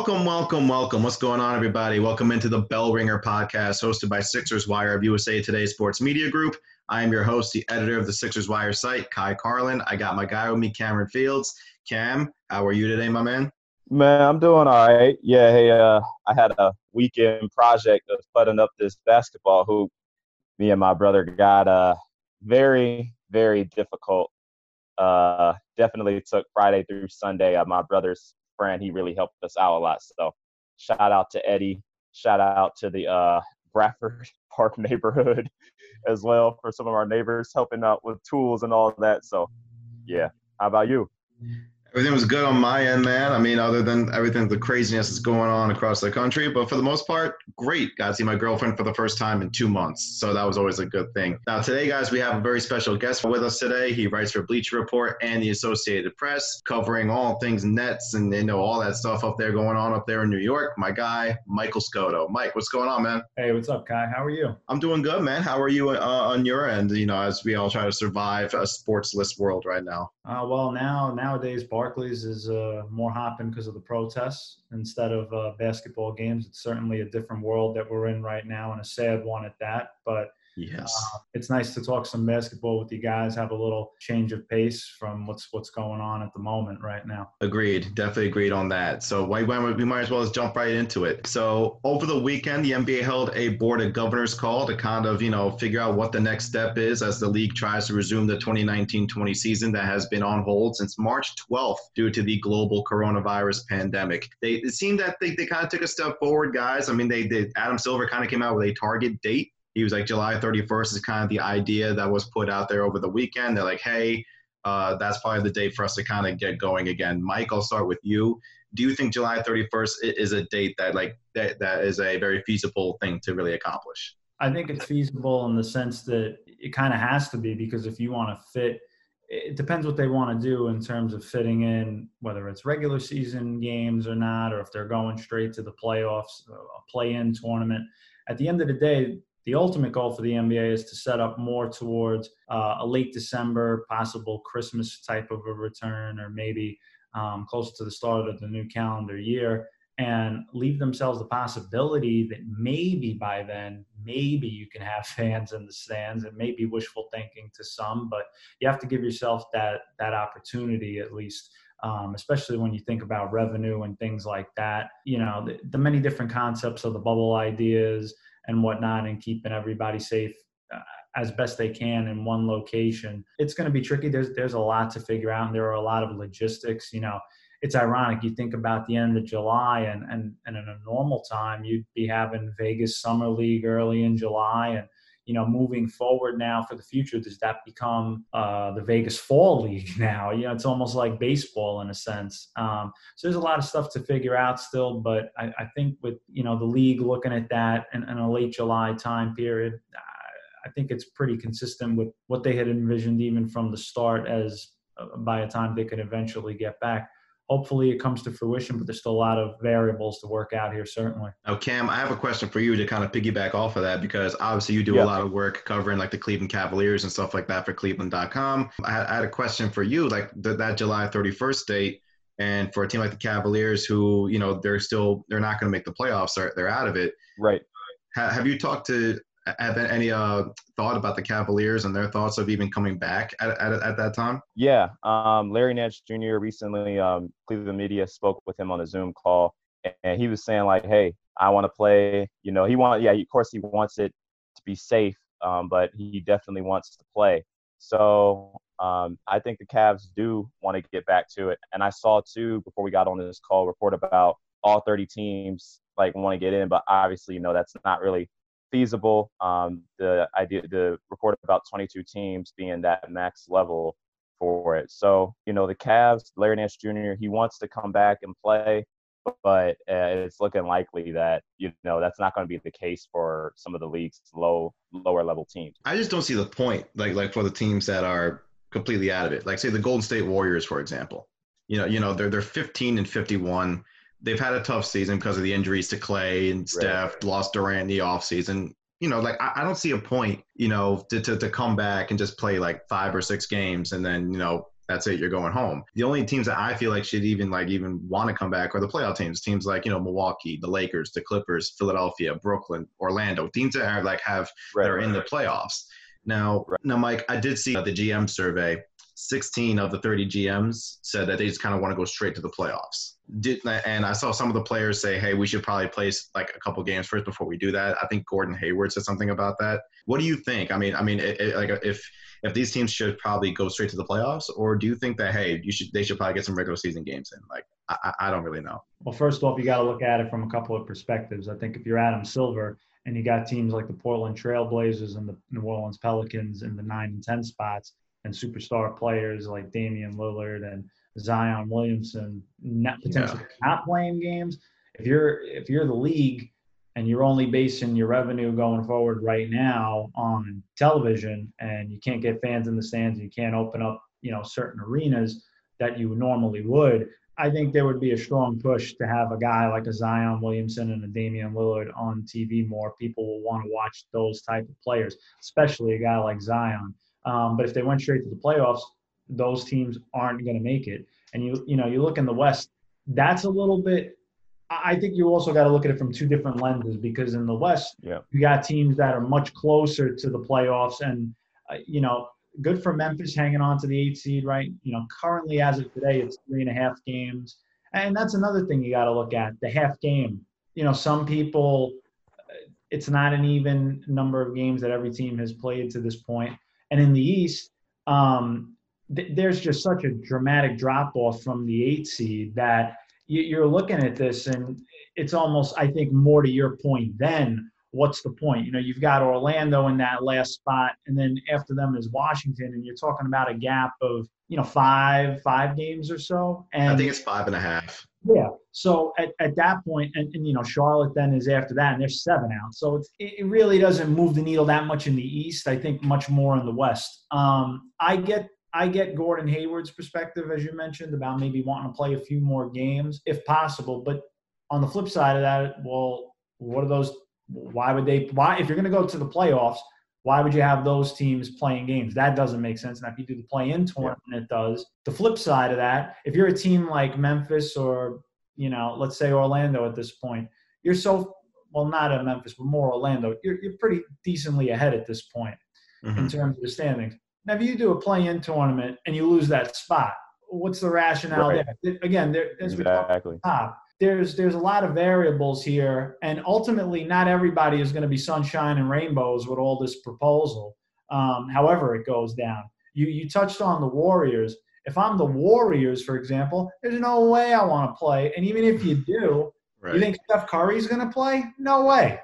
Welcome, welcome, welcome. What's going on, everybody? Welcome into the Bell Ringer podcast hosted by Sixers Wire of USA Today Sports Media Group. I am your host, the editor of the Sixers Wire site, Ky Carlin. I got my guy with me, Cameron Fields. Cam, how are you today, my man? Man, I'm doing all right. Yeah, hey, uh, I had a weekend project of putting up this basketball hoop. Me and my brother got uh, very, very difficult. Uh, definitely took Friday through Sunday. Uh, my brother's friend. He really helped us out a lot. So shout out to Eddie. Shout out to the uh, Bradford Park neighborhood as well for some of our neighbors helping out with tools and all that. So yeah. How about you? Everything was good on my end, man. I mean, other than everything, the craziness that's going on across the country, but for the most part, great. Got to see my girlfriend for the first time in two months, so that was always a good thing. Now, today, guys, we have a very special guest with us today. He writes for Bleacher Report and the Associated Press, covering all things Nets and you know all that stuff up there going on up there in New York. My guy, Michael Scotto. Mike, what's going on, man? Hey, what's up, Ky? How are you? I'm doing good, man. How are you uh, on your end? You know, as we all try to survive a sportsless world right now. Uh, well, now nowadays Barclays is uh, more hopping because of the protests instead of uh, basketball games. It's certainly a different world that we're in right now, and a sad one at that. But Yes. Uh, it's nice to talk some basketball with you guys, have a little change of pace from what's what's going on at the moment right now. Agreed. Definitely agreed on that. So why, why we might as well just jump right into it. So over the weekend, the NBA held a board of governors call to kind of, you know, figure out what the next step is as the league tries to resume the 2019-20 season that has been on hold since March 12th due to the global coronavirus pandemic. They it seemed that they, they kind of took a step forward, guys. I mean, they did Adam Silver kind of came out with a target date he was like July 31st is kind of the idea that was put out there over the weekend. They're like, hey, uh, that's probably the date for us to kind of get going again. Mike, I'll start with you. Do you think July 31st is a date that like that, that is a very feasible thing to really accomplish? I think it's feasible in the sense that it kind of has to be because if you want to fit, it depends what they want to do in terms of fitting in whether it's regular season games or not, or if they're going straight to the playoffs, a play-in tournament. At the end of the day, the ultimate goal for the NBA is to set up more towards uh, a late December, possible Christmas type of a return, or maybe um, close to the start of the new calendar year, and leave themselves the possibility that maybe by then, maybe you can have fans in the stands. It may be wishful thinking to some, but you have to give yourself that that opportunity at least. Um, especially when you think about revenue and things like that. You know, the, the many different concepts of the bubble ideas, and whatnot and keeping everybody safe uh, as best they can in one location. It's going to be tricky. There's there's a lot to figure out, and there are a lot of logistics. You know, it's ironic. You think about the end of July, and and and in a normal time, you'd be having Vegas Summer League early in July, and you know, moving forward now for the future, does that become uh, the Vegas Fall League now? You know, it's almost like baseball in a sense. Um, so there's a lot of stuff to figure out still, but I, I think with you know the league looking at that in, in a late July time period, I think it's pretty consistent with what they had envisioned even from the start. As uh, by the time they could eventually get back hopefully it comes to fruition, but there's still a lot of variables to work out here, certainly. Now, Cam, I have a question for you to kind of piggyback off of that because obviously you do yeah. a lot of work covering like the Cleveland Cavaliers and stuff like that for Cleveland.com. I had, I had a question for you, like the, that July 31st date. And for a team like the Cavaliers, who you know they're still they're not going to make the playoffs, they're, they're out of it. Right. Have you talked to have any uh, thought about the Cavaliers and their thoughts of even coming back at, at, at that time? Yeah. Um, Larry Nance Jr. recently, um, Cleveland media spoke with him on a Zoom call, and he was saying, like, hey, I want to play. You know, he want, yeah, of course, he wants it to be safe, um, but he definitely wants to play. So um, I think the Cavs do want to get back to it. And I saw, too, before we got on this call, report about all 30 teams like want to get in, but obviously, you know, that's not really feasible. Um, the idea, the report about 22 teams being that max level for it. So, you know, the Cavs, Larry Nance Jr., he wants to come back and play, but uh, it's looking likely that, you know, that's not going to be the case for some of the league's low, lower level teams. I just don't see the point, like, like for the teams that are completely out of it. Like, say, the Golden State Warriors, for example. You know, you know, they're they're 15 and 51 they've had a tough season because of the injuries to Clay and Steph, right. lost Durant in the offseason. You know, like I, I, don't see a point, you know, to, to, to come back and just play like five or six games and then, you know, That's it. You're going home. The only teams that I feel like should even like even want to come back are the playoff teams. Teams like you know Milwaukee, the Lakers, the Clippers, Philadelphia, Brooklyn, Orlando. Teams that are like have right, that are in the playoffs. Now, right. now, Mike, I did see uh, the GM survey. 16 of the 30 GMs said that they just kind of want to go straight to the playoffs. Did, and I saw some of the players say, "Hey, we should probably play like a couple games first before we do that." I think Gordon Hayward said something about that. What do you think? I mean, I mean, it, it, like if if these teams should probably go straight to the playoffs, or do you think that hey, you should they should probably get some regular season games in? Like, I, I don't really know. Well, first off, you got to look at it from a couple of perspectives. I think if you're Adam Silver and you got teams like the Portland Trailblazers and the New Orleans Pelicans in the nine and ten spots, and superstar players like Damian Lillard and Zion Williamson not potentially yeah. not playing games. If you're if you're the league and you're only basing your revenue going forward right now on television and you can't get fans in the stands, and you can't open up, you know, certain arenas that you normally would, I think there would be a strong push to have a guy like a Zion Williamson and a Damian Lillard on TV more. People will want to watch those type of players, especially a guy like Zion. Um, but if they went straight to the playoffs, those teams aren't going to make it. And you you know you look in the West, that's a little bit. I think you also got to look at it from two different lenses because in the West, yeah. you got teams that are much closer to the playoffs, and uh, you know, good for Memphis hanging on to the eight seed, right? You know, currently as of today, it's three and a half games, and that's another thing you got to look at the half game. You know, some people, uh, it's not an even number of games that every team has played to this point, and in the East, um, th- there's just such a dramatic drop off from the eight seed that you're looking at this and it's almost, I think, more to your point then. What's the point? You know, you've got Orlando in that last spot, and then after them is Washington, and you're talking about a gap of you know five five games or so. And I think it's five and a half. Yeah. So at, at that point, and, and you know, Charlotte then is after that, and there's seven out. So it's, it really doesn't move the needle that much in the East. I think much more in the West. Um, I get I get Gordon Hayward's perspective, as you mentioned, about maybe wanting to play a few more games if possible. But on the flip side of that, well, what are those? Why would they? Why if you're going to go to the playoffs? Why would you have those teams playing games? That doesn't make sense. Now, if you do the play-in tournament, yeah. it does. The flip side of that, if you're a team like Memphis or you know, let's say Orlando at this point, you're so well, not at Memphis, but more Orlando. You're you're pretty decently ahead at this point mm-hmm. in terms of the standings. Now, if you do a play-in tournament and you lose that spot, what's the rationale right. there? Again, there, as exactly. we top, there's there's a lot of variables here, and ultimately, not everybody is going to be sunshine and rainbows with all this proposal. Um, however, it goes down. You you touched on the Warriors. If I'm the Warriors, for example, there's no way I want to play. And even if you do, right. you think Steph Curry's going to play? No way.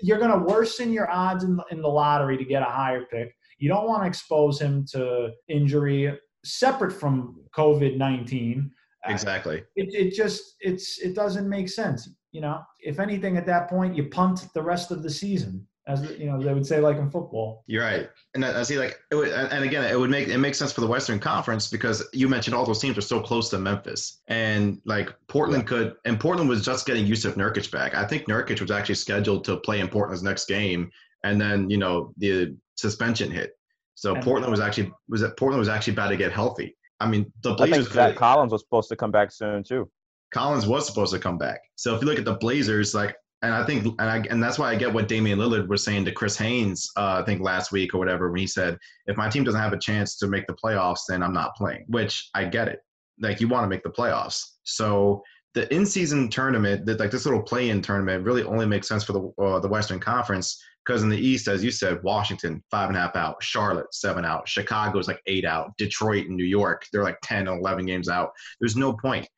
You're going to worsen your odds in the, in the lottery to get a higher pick. You don't want to expose him to injury separate from COVID 19. Exactly. It, it just it's it doesn't make sense. You know, if anything, at that point, you punt the rest of the season, as you know they would say, like in football. You're right, and I see like, would, and again, it would make it makes sense for the Western Conference because you mentioned all those teams are so close to Memphis, and like Portland yeah. could, and Portland was just getting Jusuf Nurkic back. I think Nurkic was actually scheduled to play in Portland's next game, and then you know the suspension hit. So and Portland was actually was that Portland was actually about to get healthy. I mean, the Blazers. I think Collins was supposed to come back soon too. Collins was supposed to come back. So if you look at the Blazers, like, and I think, and, I, and that's why I get what Damian Lillard was saying to Chris Haynes, uh, I think last week or whatever, when he said, if my team doesn't have a chance to make the playoffs, then I'm not playing. Which I get it. Like you want to make the playoffs. So the in-season tournament, that like this little play-in tournament, really only makes sense for the uh, the Western Conference because in the East, as you said, Washington five and a half out, Charlotte seven out, Chicago's like eight out, Detroit and New York they're like 10 and 11 games out. There's no point.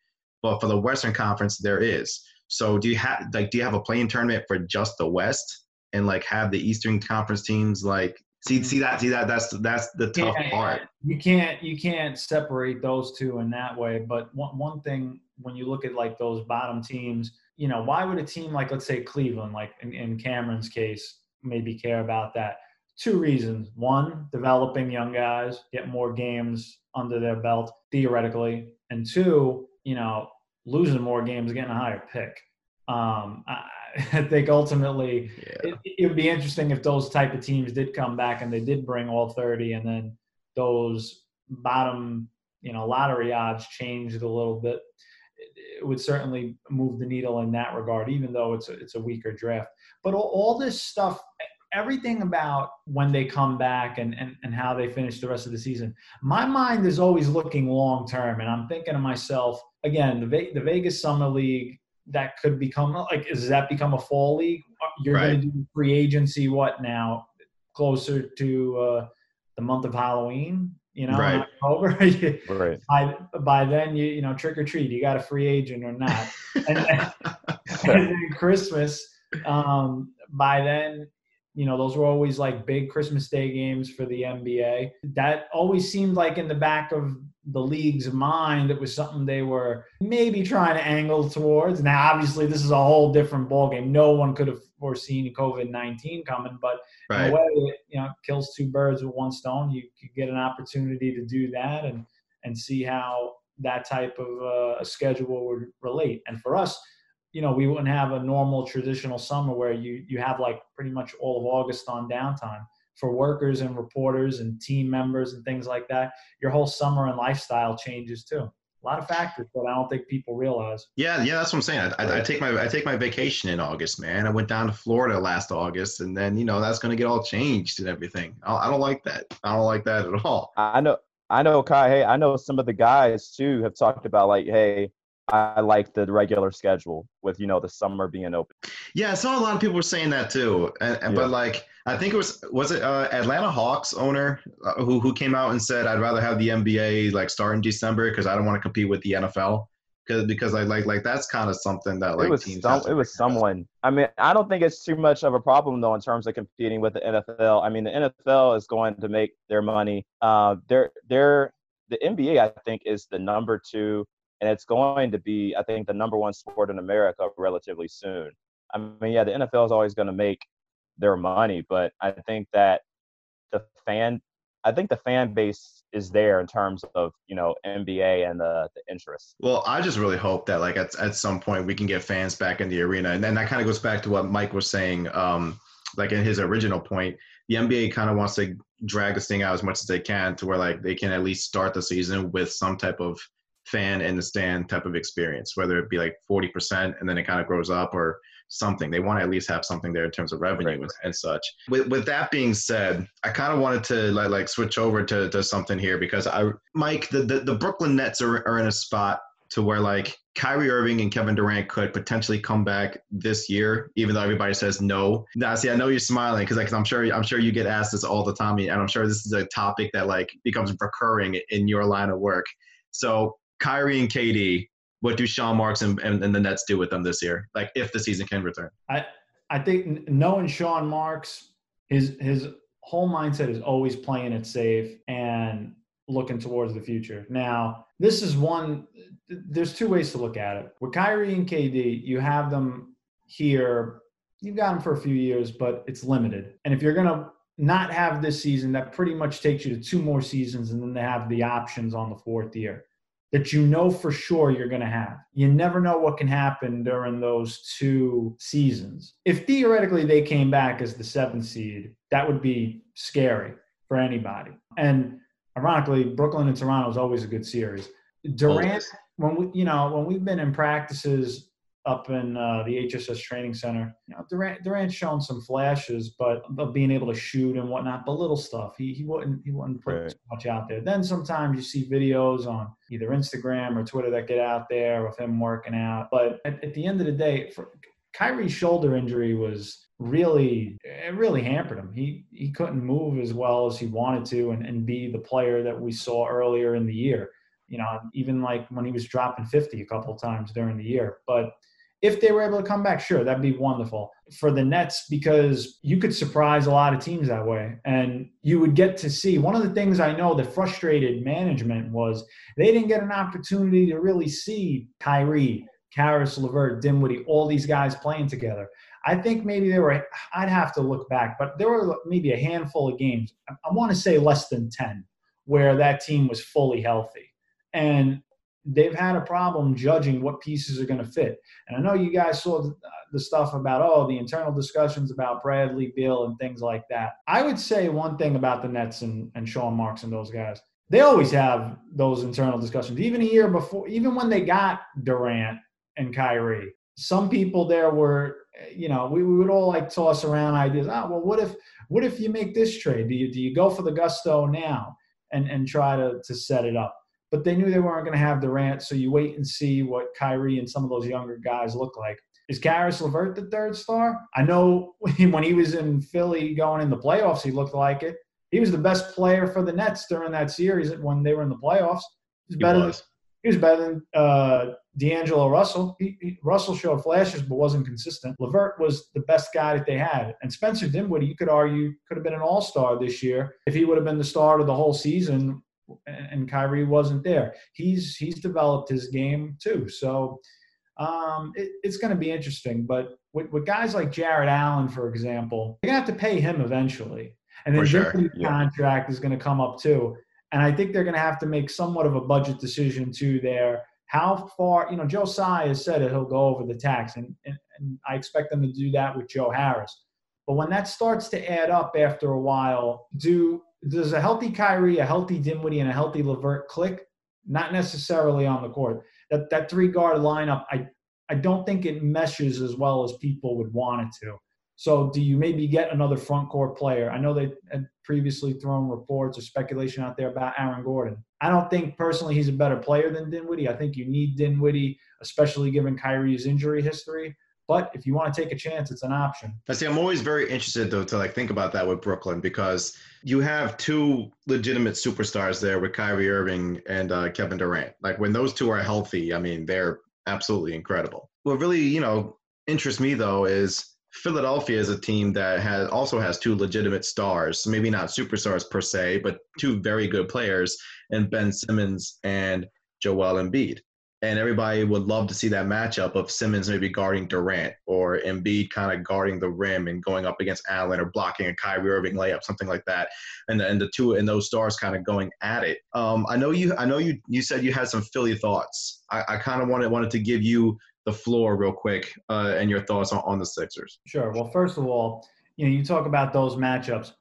But for the Western Conference, there is. So do you have like do you have a play-in tournament for just the West and like have the Eastern Conference teams like see see that see that that's that's the tough part. You can't you can't separate those two in that way. But one one thing when you look at like those bottom teams, you know, why would a team like let's say Cleveland, like in, in Cameron's case, maybe care about that. Two reasons. One, developing young guys, get more games under their belt theoretically. And two, you know, losing more games, getting a higher pick. Um, I, I think ultimately yeah. it, it, would be interesting if those type of teams did come back and they did bring all 30 and then those bottom you know lottery odds changed a little bit, it would certainly move the needle in that regard, even though it's a, it's a weaker draft. But all, all this stuff, everything about when they come back and, and, and how they finish the rest of the season, my mind is always looking long term. And I'm thinking to myself, again, the, the Vegas Summer League, that could become like, does that become a fall league? You're right. going to do free agency, what now? Closer to uh, the month of Halloween? You know, right. October. right. By by then, you you know, trick or treat, you got a free agent or not, and then, and then Christmas. Um, by then, you know, those were always like big Christmas Day games for the NBA. That always seemed like in the back of the league's mind, it was something they were maybe trying to angle towards. Now, obviously, this is a whole different ballgame. No one could have foreseen COVID nineteen coming, but right. in a way, it you know kills two birds with one stone. You could get an opportunity to do that and and see how that type of uh, a schedule would relate. And for us, you know, we wouldn't have a normal traditional summer where you you have like pretty much all of August on downtime for workers and reporters and team members and things like that. Your whole summer and lifestyle changes too. A lot of factors that I don't think people realize. Yeah, yeah, that's what I'm saying. I, I, I, take my I take my vacation in August, man. I went down to Florida last August, and then you know that's going to get all changed and everything. I, I don't like that. I don't like that at all. I know, I know, Ky. Hey, I know some of the guys too have talked about like, hey, I like the regular schedule with you know the summer being open. Yeah, I saw a lot of people were saying that too, and, and yeah. but like I think it was was it uh, Atlanta Hawks owner uh, who who came out and said I'd rather have the NBA like start in December because I don't want to compete with the NFL because because I like like that's kind of something that like it was some, it was someone. I mean, I don't think it's too much of a problem though in terms of competing with the NFL. I mean, the NFL is going to make their money. Uh, they're they're the NBA I think is the number two and it's going to be, I think, the number one sport in America relatively soon. I mean, yeah, the NFL is always going to make their money, but I think that the fan, I think the fan base is there in terms of you know NBA and the, the interest. Well, I just really hope that like at at some point we can get fans back in the arena, and then that kind of goes back to what Mike was saying. Um, like in his original point, the NBA kind of wants to drag this thing out as much as they can to where like they can at least start the season with some type of fan in the stand type of experience, whether it be like 40% and then it kind of grows up or something. They want to at least have something there in terms of revenue right. and, and, such. With, with that being said, I kind of wanted to like, like switch over to, to something here because I, Mike, the, the, the Brooklyn Nets are, are in a spot to where like Kyrie Irving and Kevin Durant could potentially come back this year, even though everybody says no. Now, see, I know you're smiling because like, I'm sure I'm sure you get asked this all the time, and I'm sure this is a topic that like becomes recurring in your line of work. So Kyrie and KD, what do Sean Marks and, and, and, the Nets do with them this year? Like if the season can return. I I think knowing Sean Marks, his his whole mindset is always playing it safe and looking towards the future. Now, this is one there's two ways to look at it. With Kyrie and KD, you have them here. You've got them for a few years, but it's limited. And if you're gonna not have this season, that pretty much takes you to two more seasons, and then they have the options on the fourth year that you know for sure you're going to have. You never know what can happen during those two seasons. If theoretically they came back as the seventh seed, that would be scary for anybody. And ironically, Brooklyn and Toronto is always a good series. Durant, when we, you know, when we've been in practices up in uh, the HSS training center. You know, Durant Durant's shown some flashes, but of being able to shoot and whatnot, but little stuff. He he wouldn't he wouldn't put right. much out there. Then sometimes you see videos on either Instagram or Twitter that get out there of him working out. But at, at the end of the day, for, Kyrie's shoulder injury was really it really hampered him. He he couldn't move as well as he wanted to and, and be the player that we saw earlier in the year. You know, even like when he was dropping 50 a couple of times during the year. But if they were able to come back, sure, that'd be wonderful for the Nets because you could surprise a lot of teams that way. And you would get to see one of the things I know that frustrated management was they didn't get an opportunity to really see Kyrie, Caris LeVert, Dinwiddie, all these guys playing together. I think maybe there were, I'd have to look back, but there were maybe a handful of games, I, I want to say less than 10, where that team was fully healthy. And they've had a problem judging what pieces are going to fit. And I know you guys saw the, the, stuff about, oh, the internal discussions about Bradley, Beal, and things like that. I would say one thing about the Nets and, and Sean Marks and those guys. they always have those internal discussions. Even a year before, even when they got Durant and Kyrie, some people there were, you know, we, we would all like toss around ideas. Ah, well, what if what if you make this trade? Do you do you go for the gusto now and and try to to set it up? But they knew they weren't going to have Durant, so you wait and see what Kyrie and some of those younger guys look like. Is Caris LeVert the third star? I know when he was in Philly going in the playoffs, he looked like it. He was the best player for the Nets during that series when they were in the playoffs. He was better. He was. Than, he was better than uh, D'Angelo Russell. He, he, Russell showed flashes but wasn't consistent. LeVert was the best guy that they had. And Spencer Dinwiddie, you could argue, could have been an all star this year if he would have been the starter the whole season and Kyrie wasn't there. He's he's developed his game too. So um, it, it's going to be interesting. But with, with, guys like Jarrett Allen, for example, they're going to have to pay him eventually. And then sure. yeah. contract is going to come up too. And I think they're going to have to make somewhat of a budget decision too there. How far, you know, Joe Tsai has said that he'll go over the tax, and, and, and I expect them to do that with Joe Harris. But when that starts to add up after a while, do does a healthy Kyrie, a healthy Dinwiddie, and a healthy LeVert click? Not necessarily on the court. That that three guard lineup, I I don't think it meshes as well as people would want it to. So do you maybe get another front court player? I know they had previously thrown reports or speculation out there about Aaron Gordon. I don't think personally he's a better player than Dinwiddie. I think you need Dinwiddie, especially given Kyrie's injury history. But if you want to take a chance, it's an option. I see. I'm always very interested though to like think about that with Brooklyn because you have two legitimate superstars there with Kyrie Irving and uh, Kevin Durant. Like when those two are healthy, I mean they're absolutely incredible. What really you know interests me though is Philadelphia is a team that has also has two legitimate stars, maybe not superstars per se, but two very good players, and Ben Simmons and Joel Embiid and everybody would love to see that matchup of Simmons maybe guarding Durant or Embiid kind of guarding the rim and going up against Allen or blocking a Kyrie Irving layup, something like that, and the, and the two and those stars kind of going at it. Um, I know you. I know you. You said you had some Philly thoughts. I, I kind of wanted wanted to give you the floor real quick uh, and your thoughts on, on the Sixers. Sure. Well, first of all, you know, you talk about those matchups.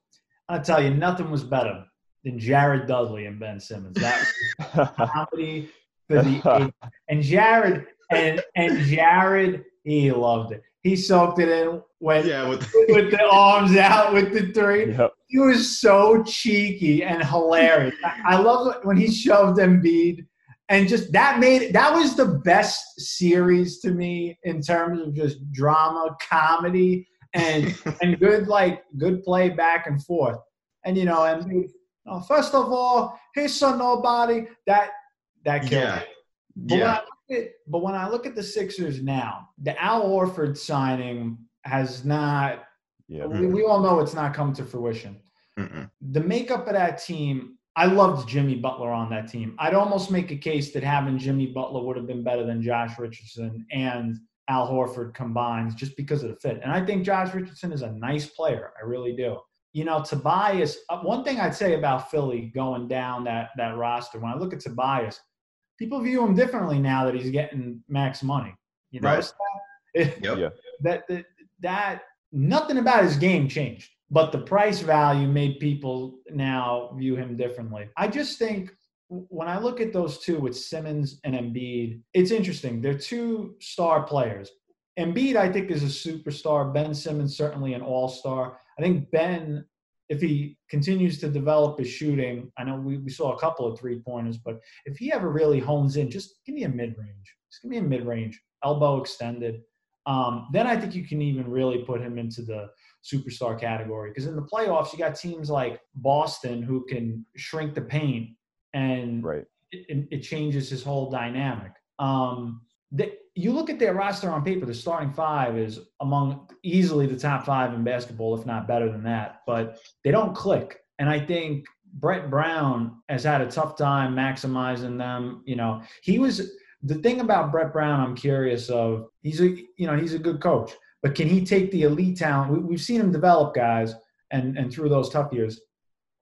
I'll tell you, nothing was better than Jared Dudley and Ben Simmons. That was comedy for the and Jared and and Jared he loved it. He soaked it in when yeah, with, with the arms out with the three. Yep. He was so cheeky and hilarious. I, I love when he shoved Embiid and just that made that was the best series to me in terms of just drama, comedy, and and good like good play back and forth. And you know, and first of all, he's a nobody. That that killed yeah. me. But yeah. When at, but when I look at the Sixers now, the Al Horford signing has not. Yeah. We, we all know it's not come to fruition. Mm-mm. The makeup of that team, I loved Jimmy Butler on that team. I'd almost make a case that having Jimmy Butler would have been better than Josh Richardson and Al Horford combined just because of the fit. And I think Josh Richardson is a nice player. I really do. You know, Tobias, uh, one thing I'd say about Philly going down that, that roster, when I look at Tobias, people view him differently now that he's getting max money. You know, right. that? Yep. that, that that nothing about his game changed, but the price value made people now view him differently. I just think when I look at those two with Simmons and Embiid, it's interesting. They're two star players. Embiid, I think, is a superstar. Ben Simmons, certainly an all star. I think Ben if he continues to develop his shooting, I know we, we saw a couple of three pointers, but if he ever really hones in, just give me a mid range. Just give me a mid range, elbow extended. Um, then I think you can even really put him into the superstar category because in the playoffs, you got teams like Boston who can shrink the paint and right. it, it changes his whole dynamic. Um, they, you look at their roster on paper, the starting five is among easily the top five in basketball, if not better than that. But they don't click. And I think Brett Brown has had a tough time maximizing them. You know, he was the thing about Brett Brown. I'm curious of. He's a you know he's a good coach, but can he take the elite talent? We, have seen him develop guys, and and through those tough years,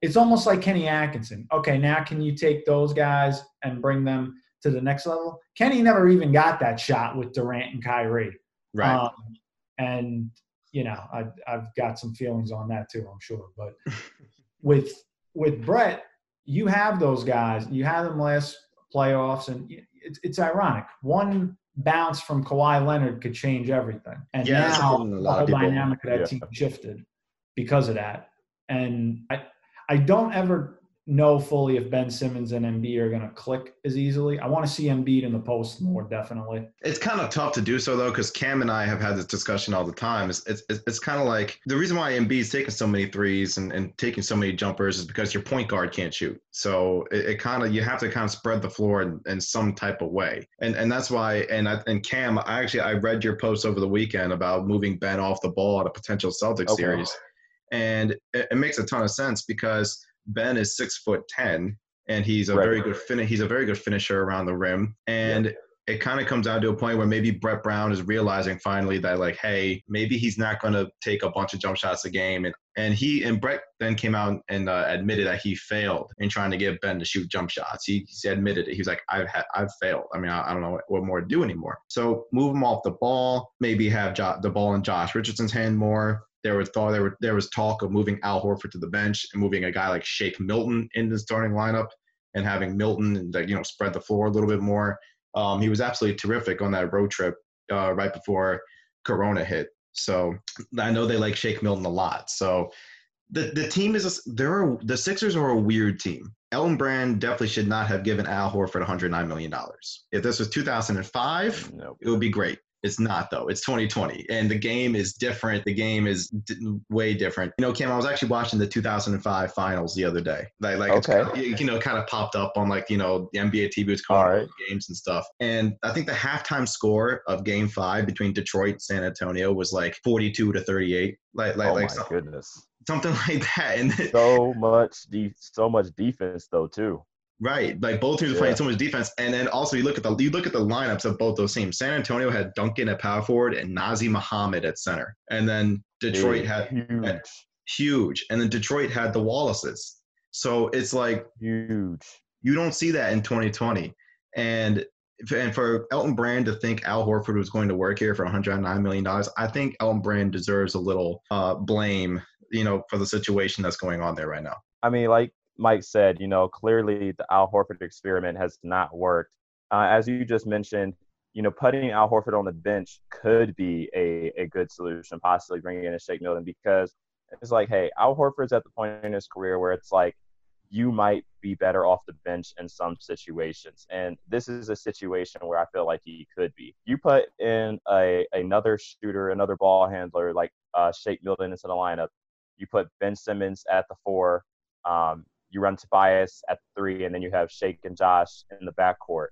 it's almost like Kenny Atkinson. Okay, now can you take those guys and bring them to the next level. Kenny never even got that shot with Durant and Kyrie. Right. Um, and you know, I, I've got some feelings on that too. I'm sure, but with with Brett, you have those guys. You had them last playoffs, and it's, it's ironic. One bounce from Kawhi Leonard could change everything, and Yeah, now happened to a the whole dynamic of that Yeah. team shifted because of that. And I, I don't ever know fully if Ben Simmons and Embiid are going to click as easily. I want to see Embiid in the post more, definitely. It's kind of tough to do so though, because Cam and I have had this discussion all the time. It's it's, it's, it's kind of like the reason why Embiid's taking so many threes and, and taking so many jumpers is because your point guard can't shoot. So it, it kind of you have to kind of spread the floor in, in some type of way, and and that's why. And I, and Cam, I actually I read your post over the weekend about moving Ben off the ball at a potential Celtics oh, Okay. series, and it, it makes a ton of sense because Ben is six foot ten. And he's a Right. very good fin- He's a very good finisher around the rim, and it kind of comes down to a point where maybe Brett Brown is realizing finally that like, hey, maybe he's not going to take a bunch of jump shots a game, and and he and Brett then came out and uh, admitted that he failed in trying to get Ben to shoot jump shots. He, he admitted it. He was like, I've had, I've failed. I mean, I, I don't know what, what more to do anymore. So move him off the ball. Maybe have jo- the ball in Josh Richardson's hand more. There was thought there, were, there was talk of moving Al Horford to the bench and moving a guy like Shake Milton in the starting lineup and having Milton and you know spread the floor a little bit more. Um, he was absolutely terrific on that road trip uh, right before Corona hit. So I know they like Shake Milton a lot. So the the team is a, they're the Sixers are a weird team. Elton Brand definitely should not have given Al Horford 109 million dollars. If this was 2005, Nope. it would be great. It's not though. It's 2020, and the game is different. The game is d- way different. You know, Cam, I was actually watching the 2005 finals the other day. Like, like Okay. kinda- you know, kind of popped up on like you know the NBA TV was All calling right. games and stuff. And I think the halftime score of Game Five between Detroit and San Antonio was like 42 to 38. Like, like, oh like my so- goodness. something like that. And So much de- so much defense though too. Right, like both teams Yeah. playing so much defense, and then also you look at the you look at the lineups of both those teams. San Antonio had Duncan at power forward and Nazr Mohammed at center, and then Detroit had huge, huge, and then Detroit had the Wallaces. So it's like huge. you don't see that in 2020, and and for Elton Brand to think Al Horford was going to work here for 109 million dollars, I think Elton Brand deserves a little uh, blame, you know, for the situation that's going on there right now. I mean, like Mike said, you know, clearly the Al Horford experiment has not worked. Uh, as you just mentioned, you know, putting Al Horford on the bench could be a, a good solution, possibly bringing in a Shake Milton because it's like, hey, Al Horford's at the point in his career where it's like you might be better off the bench in some situations. And this is a situation where I feel like he could be. You put in a another shooter, another ball handler like uh, Shake Milton into the lineup. You put Ben Simmons at the four. Um, you run Tobias at three, and then you have Shake and Josh in the backcourt.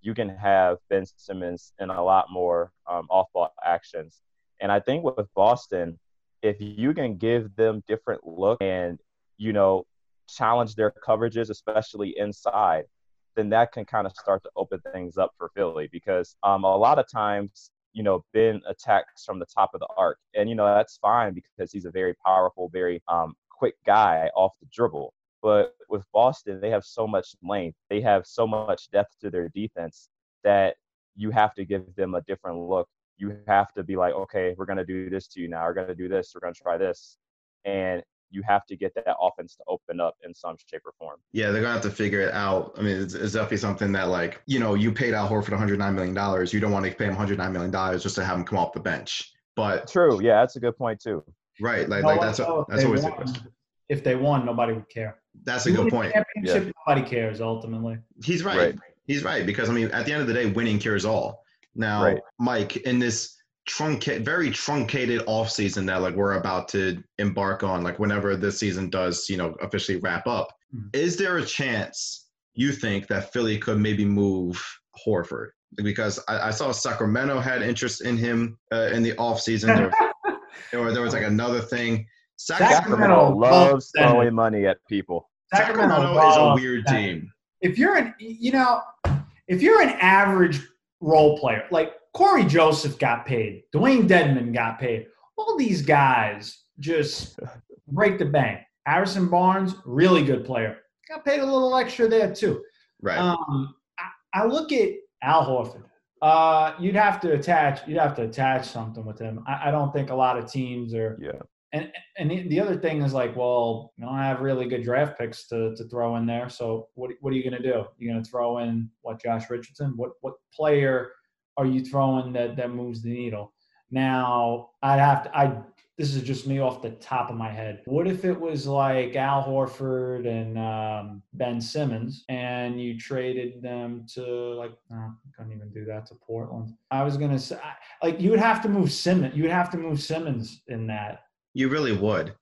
You can have Ben Simmons in a lot more um, off-ball actions. And I think with Boston, if you can give them different look and you know challenge their coverages, especially inside, then that can kind of start to open things up for Philly because um, a lot of times, you know, Ben attacks from the top of the arc, and you know that's fine because he's a very powerful, very um, quick guy off the dribble. But with Boston, they have so much length, they have so much depth to their defense that you have to give them a different look. You have to be like, okay, we're going to do this to you now. We're going to do this. We're going to try this. And you have to get that offense to open up in some shape or form. Yeah, they're gonna have to figure it out. I mean, it's, it's definitely something that, like, you know, you paid Al Horford 109 million dollars. You don't want to pay him 109 million dollars just to have him come off the bench. But True. Yeah, that's a good point too. right, like, You know like that's though? a, that's they always the question. If they won, nobody would care. That's a You good point. Championship, nobody cares ultimately. He's right. Right. He's right because I mean, at the end of the day, winning cures all. Now, Right. Mike, in this truncated, very truncated off season that like we're about to embark on, like whenever this season does, you know, officially wrap up, Mhm. is there a chance you think that Philly could maybe move Horford? Because I, I saw Sacramento had interest in him uh, in the off season, there, or there was like another thing. Sacramento Sacramento loves loves Bennett. throwing money at people. Sacramento is a weird Bennett. team. If you're an, you know, if you're an average role player, like Cory Joseph got paid, Dewayne Dedmon got paid, all these guys just break the bank. Harrison Barnes, really good player, got paid a little extra there too. Right. Um, I, I look at Al Horford. Uh, you'd have to attach. You'd have to attach something with him. I, I don't think a lot of teams are Yeah. And and the other thing is like, well, you don't have really good draft picks to, to throw in there. So what what are you to do? You're to throw in what Josh Richardson? What what player are you throwing that that moves the needle? Now I'd have to. I this is just me off the top of my head. What if it was like Al Horford and um, Ben Simmons, and you traded them to like, no, couldn't even do that to Portland. I was gonna say, like, you would have to move Simmons. You would have to move Simmons in that. You really would.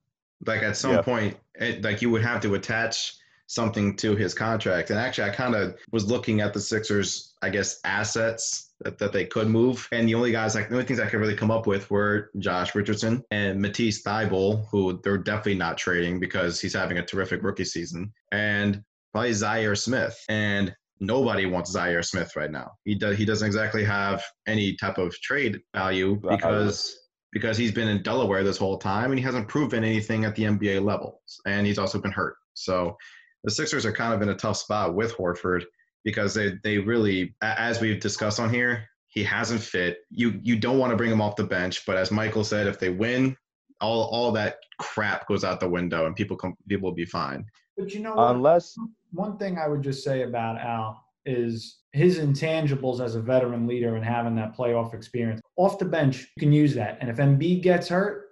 Like at some yeah. point, it, like you would have to attach something to his contract. And actually, I kind of was looking at the Sixers, I guess, assets that, that they could move. And the only guys, like the only things I could really come up with were Josh Richardson and Matisse Thybulle, who they're definitely not trading because he's having a terrific rookie season, and probably Zhaire Smith. And nobody wants Zhaire Smith right now. He does. He doesn't exactly have any type of trade value because because he's been in Delaware this whole time and he hasn't proven anything at the NBA level. And he's also been hurt. So the Sixers are kind of in a tough spot with Horford because they they really, as we've discussed on here, he hasn't fit. You you don't want to bring him off the bench, but as Michael said, if they win, all all that crap goes out the window and people come people will be fine. But you know, what? unless one thing I would just say about Al is his intangibles as a veteran leader and having that playoff experience. Off the bench, you can use that. And if Embiid gets hurt,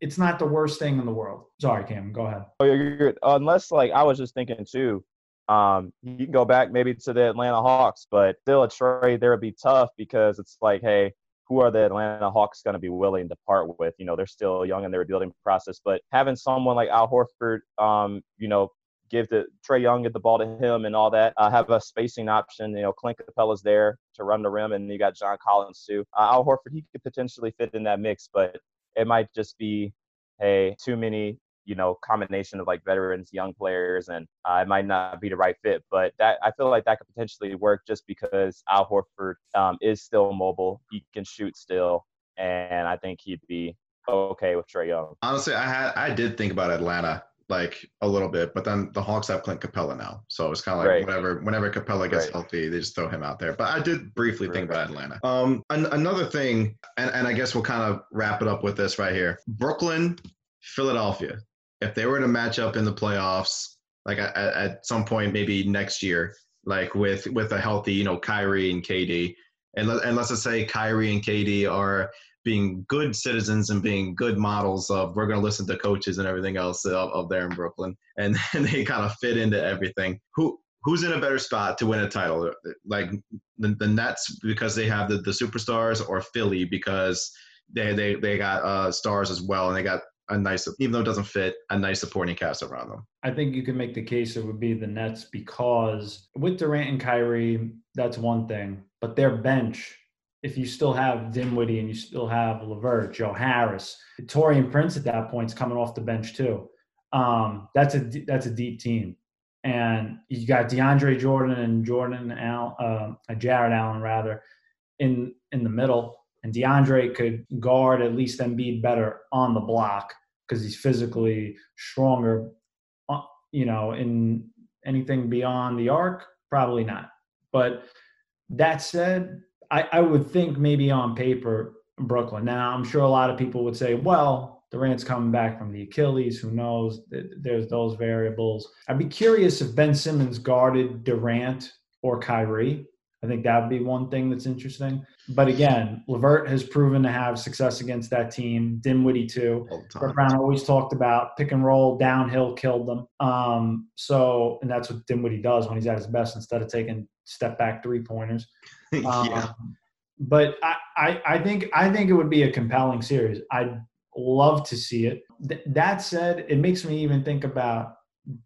it's not the worst thing in the world. Sorry, Cam, go ahead. Oh, you're good. Unless, like, I was just thinking too, um, you can go back maybe to the Atlanta Hawks, but still a trade there would be tough because it's like, hey, who are the Atlanta Hawks going to be willing to part with? You know, they're still young in their rebuilding process, but having someone like Al Horford, um, you know, give the Trae Young, get the ball to him and all that, uh, have a spacing option. You know, Clint Capela's there to run the rim, and you got John Collins too. Uh, Al Horford, he could potentially fit in that mix, but it might just be, hey, too many you know combination of like veterans young players and uh, it might not be the right fit but that i feel like that could potentially work just because al horford um, is still mobile he can shoot still and i think he'd be okay with Trae Young. Honestly, I had I did think about Atlanta like a little bit, but then the Hawks have Clint Capela now, so it's kind of like right. whenever whenever Capela gets right. healthy, they just throw him out there. But I did briefly right. think about Atlanta. Um, an- another thing, and, and I guess we'll kind of wrap it up with this right here: Brooklyn, Philadelphia if they were to match up in the playoffs, like at, at some point maybe next year, like with with a healthy, you know, Kyrie and KD, and let, and let's just say Kyrie and KD are being good citizens and being good models of we're going to listen to coaches and everything else of there in Brooklyn, and, and they kind of fit into everything. Who who's in a better spot to win a title? Like the, the Nets because they have the, the superstars, or Philly because they they they got uh, stars as well, and they got a nice, even though it doesn't fit, a nice supporting cast around them. I think you can make the case it would be the Nets because with Durant and Kyrie, that's one thing, but their bench. If you still have Dinwiddie and you still have LeVert, Joe Harris, Taurean Prince at that point is coming off the bench too. Um, that's a that's a deep team, and you got DeAndre Jordan and Jordan Al, uh, Jarrett Allen rather in in the middle and DeAndre could guard at least Embiid better on the block because he's physically stronger. Uh, you know, in anything beyond the arc, probably not. But that said, I, I would think maybe on paper Brooklyn. Now, I'm sure a lot of people would say, well, Durant's coming back from the Achilles. Who knows? There's those variables. I'd be curious if Ben Simmons guarded Durant or Kyrie. I think that would be one thing that's interesting. But again, LeVert has proven to have success against that team. Dinwiddie too. Brett Brown always talked about pick and roll, downhill, killed them. Um, so, and that's what Dinwiddie does when he's at his best instead of taking step back three pointers. yeah. Um, but I, I, I think I think it would be a compelling series. I'd love to see it. Th- that said, it makes me even think about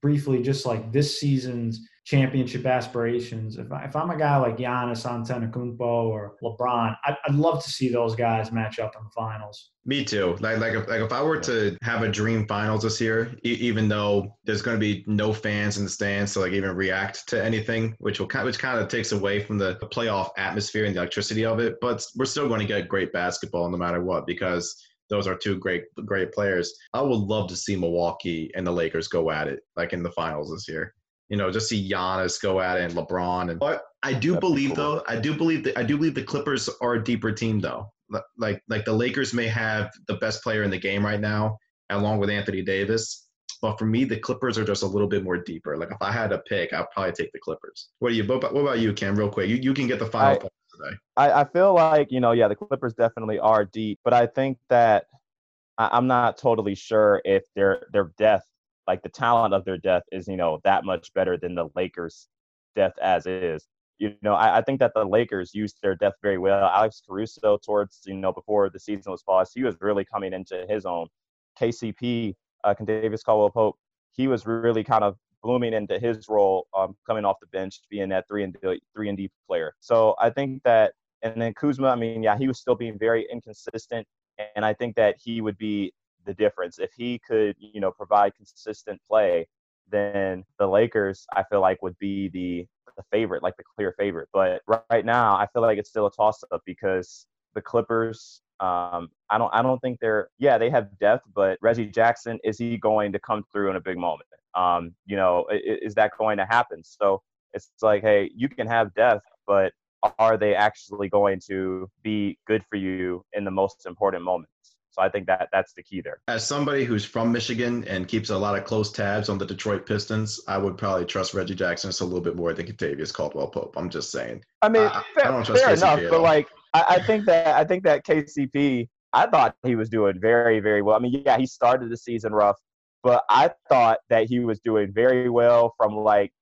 briefly just like this season's championship aspirations. If, I, if I'm a guy like Giannis Antetokounmpo or LeBron, I'd, I'd, love to see those guys match up in the finals. Me too. Like like if, like if I were to have a dream finals this year, e- even though there's going to be no fans in the stands to like even react to anything, which will which kind of takes away from the playoff atmosphere and the electricity of it. But we're still going to get great basketball no matter what because those are two great great players. I would love to see Milwaukee and the Lakers go at it like in the finals this year you know, just see Giannis go at it and LeBron. And but I do That'd believe cool. though, I do believe that I do believe the Clippers are a deeper team though. like like the Lakers may have the best player in the game right now, along with Anthony Davis. But for me, the Clippers are just a little bit more deeper. Like if I had to pick, I'd probably take the Clippers. What do you? What about, you, Cam? Real quick, you, you can get the final I, point today. I, I feel like you know, yeah, the Clippers definitely are deep, but I think that I, I'm not totally sure if their their depth, like the talent of their depth, is you know that much better than the Lakers' depth as is. You know, I, I think that the Lakers used their depth very well. Alex Caruso, towards you know before the season was paused, he was really coming into his own. KCP, uh, Kentavious Caldwell Pope, he was really kind of blooming into his role, um, coming off the bench, being that three and three and D player. So I think that, and then Kuzma, I mean, yeah, he was still being very inconsistent, and I think that he would be the difference if he could, you know, provide consistent play. Then the Lakers, I feel like, would be the the favorite, like the clear favorite. But right now, I feel like it's still a toss up because the Clippers. Um, I don't. I don't think they're. Yeah, they have depth, but Reggie Jackson is he going to come through in a big moment? Um, you know, is, is that going to happen? So it's like, hey, you can have depth, but are they actually going to be good for you in the most important moments? So I think that that's the key there. As somebody who's from Michigan and keeps a lot of close tabs on the Detroit Pistons, I would probably trust Reggie Jackson just a little bit more than Kentavious Caldwell Pope. I'm just saying. I mean, I, fair, I fair enough, but like I, I think that I think that KCP, I thought he was doing very very well. I mean, yeah, he started the season rough, but I thought that he was doing very well from like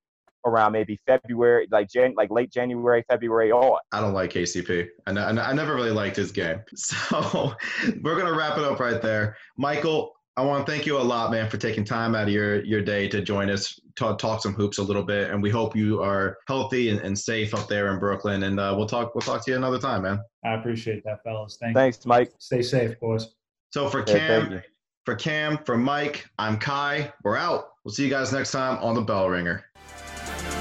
around maybe February, like Jan, like late January, February on. I don't like KCP, and I, I never really liked his game. So we're gonna wrap it up right there, Michael. I want to thank you a lot, man, for taking time out of your, your day to join us, talk, talk some hoops a little bit, and we hope you are healthy and, and safe up there in Brooklyn. And uh, we'll talk we'll talk to you another time, man. I appreciate that, fellas. Thank Thanks, you. Mike. Stay safe, boys. So for yeah, Cam, for Cam, for Mike, I'm Ky. We're out. We'll see you guys next time on the Bell Ringer. Podcast.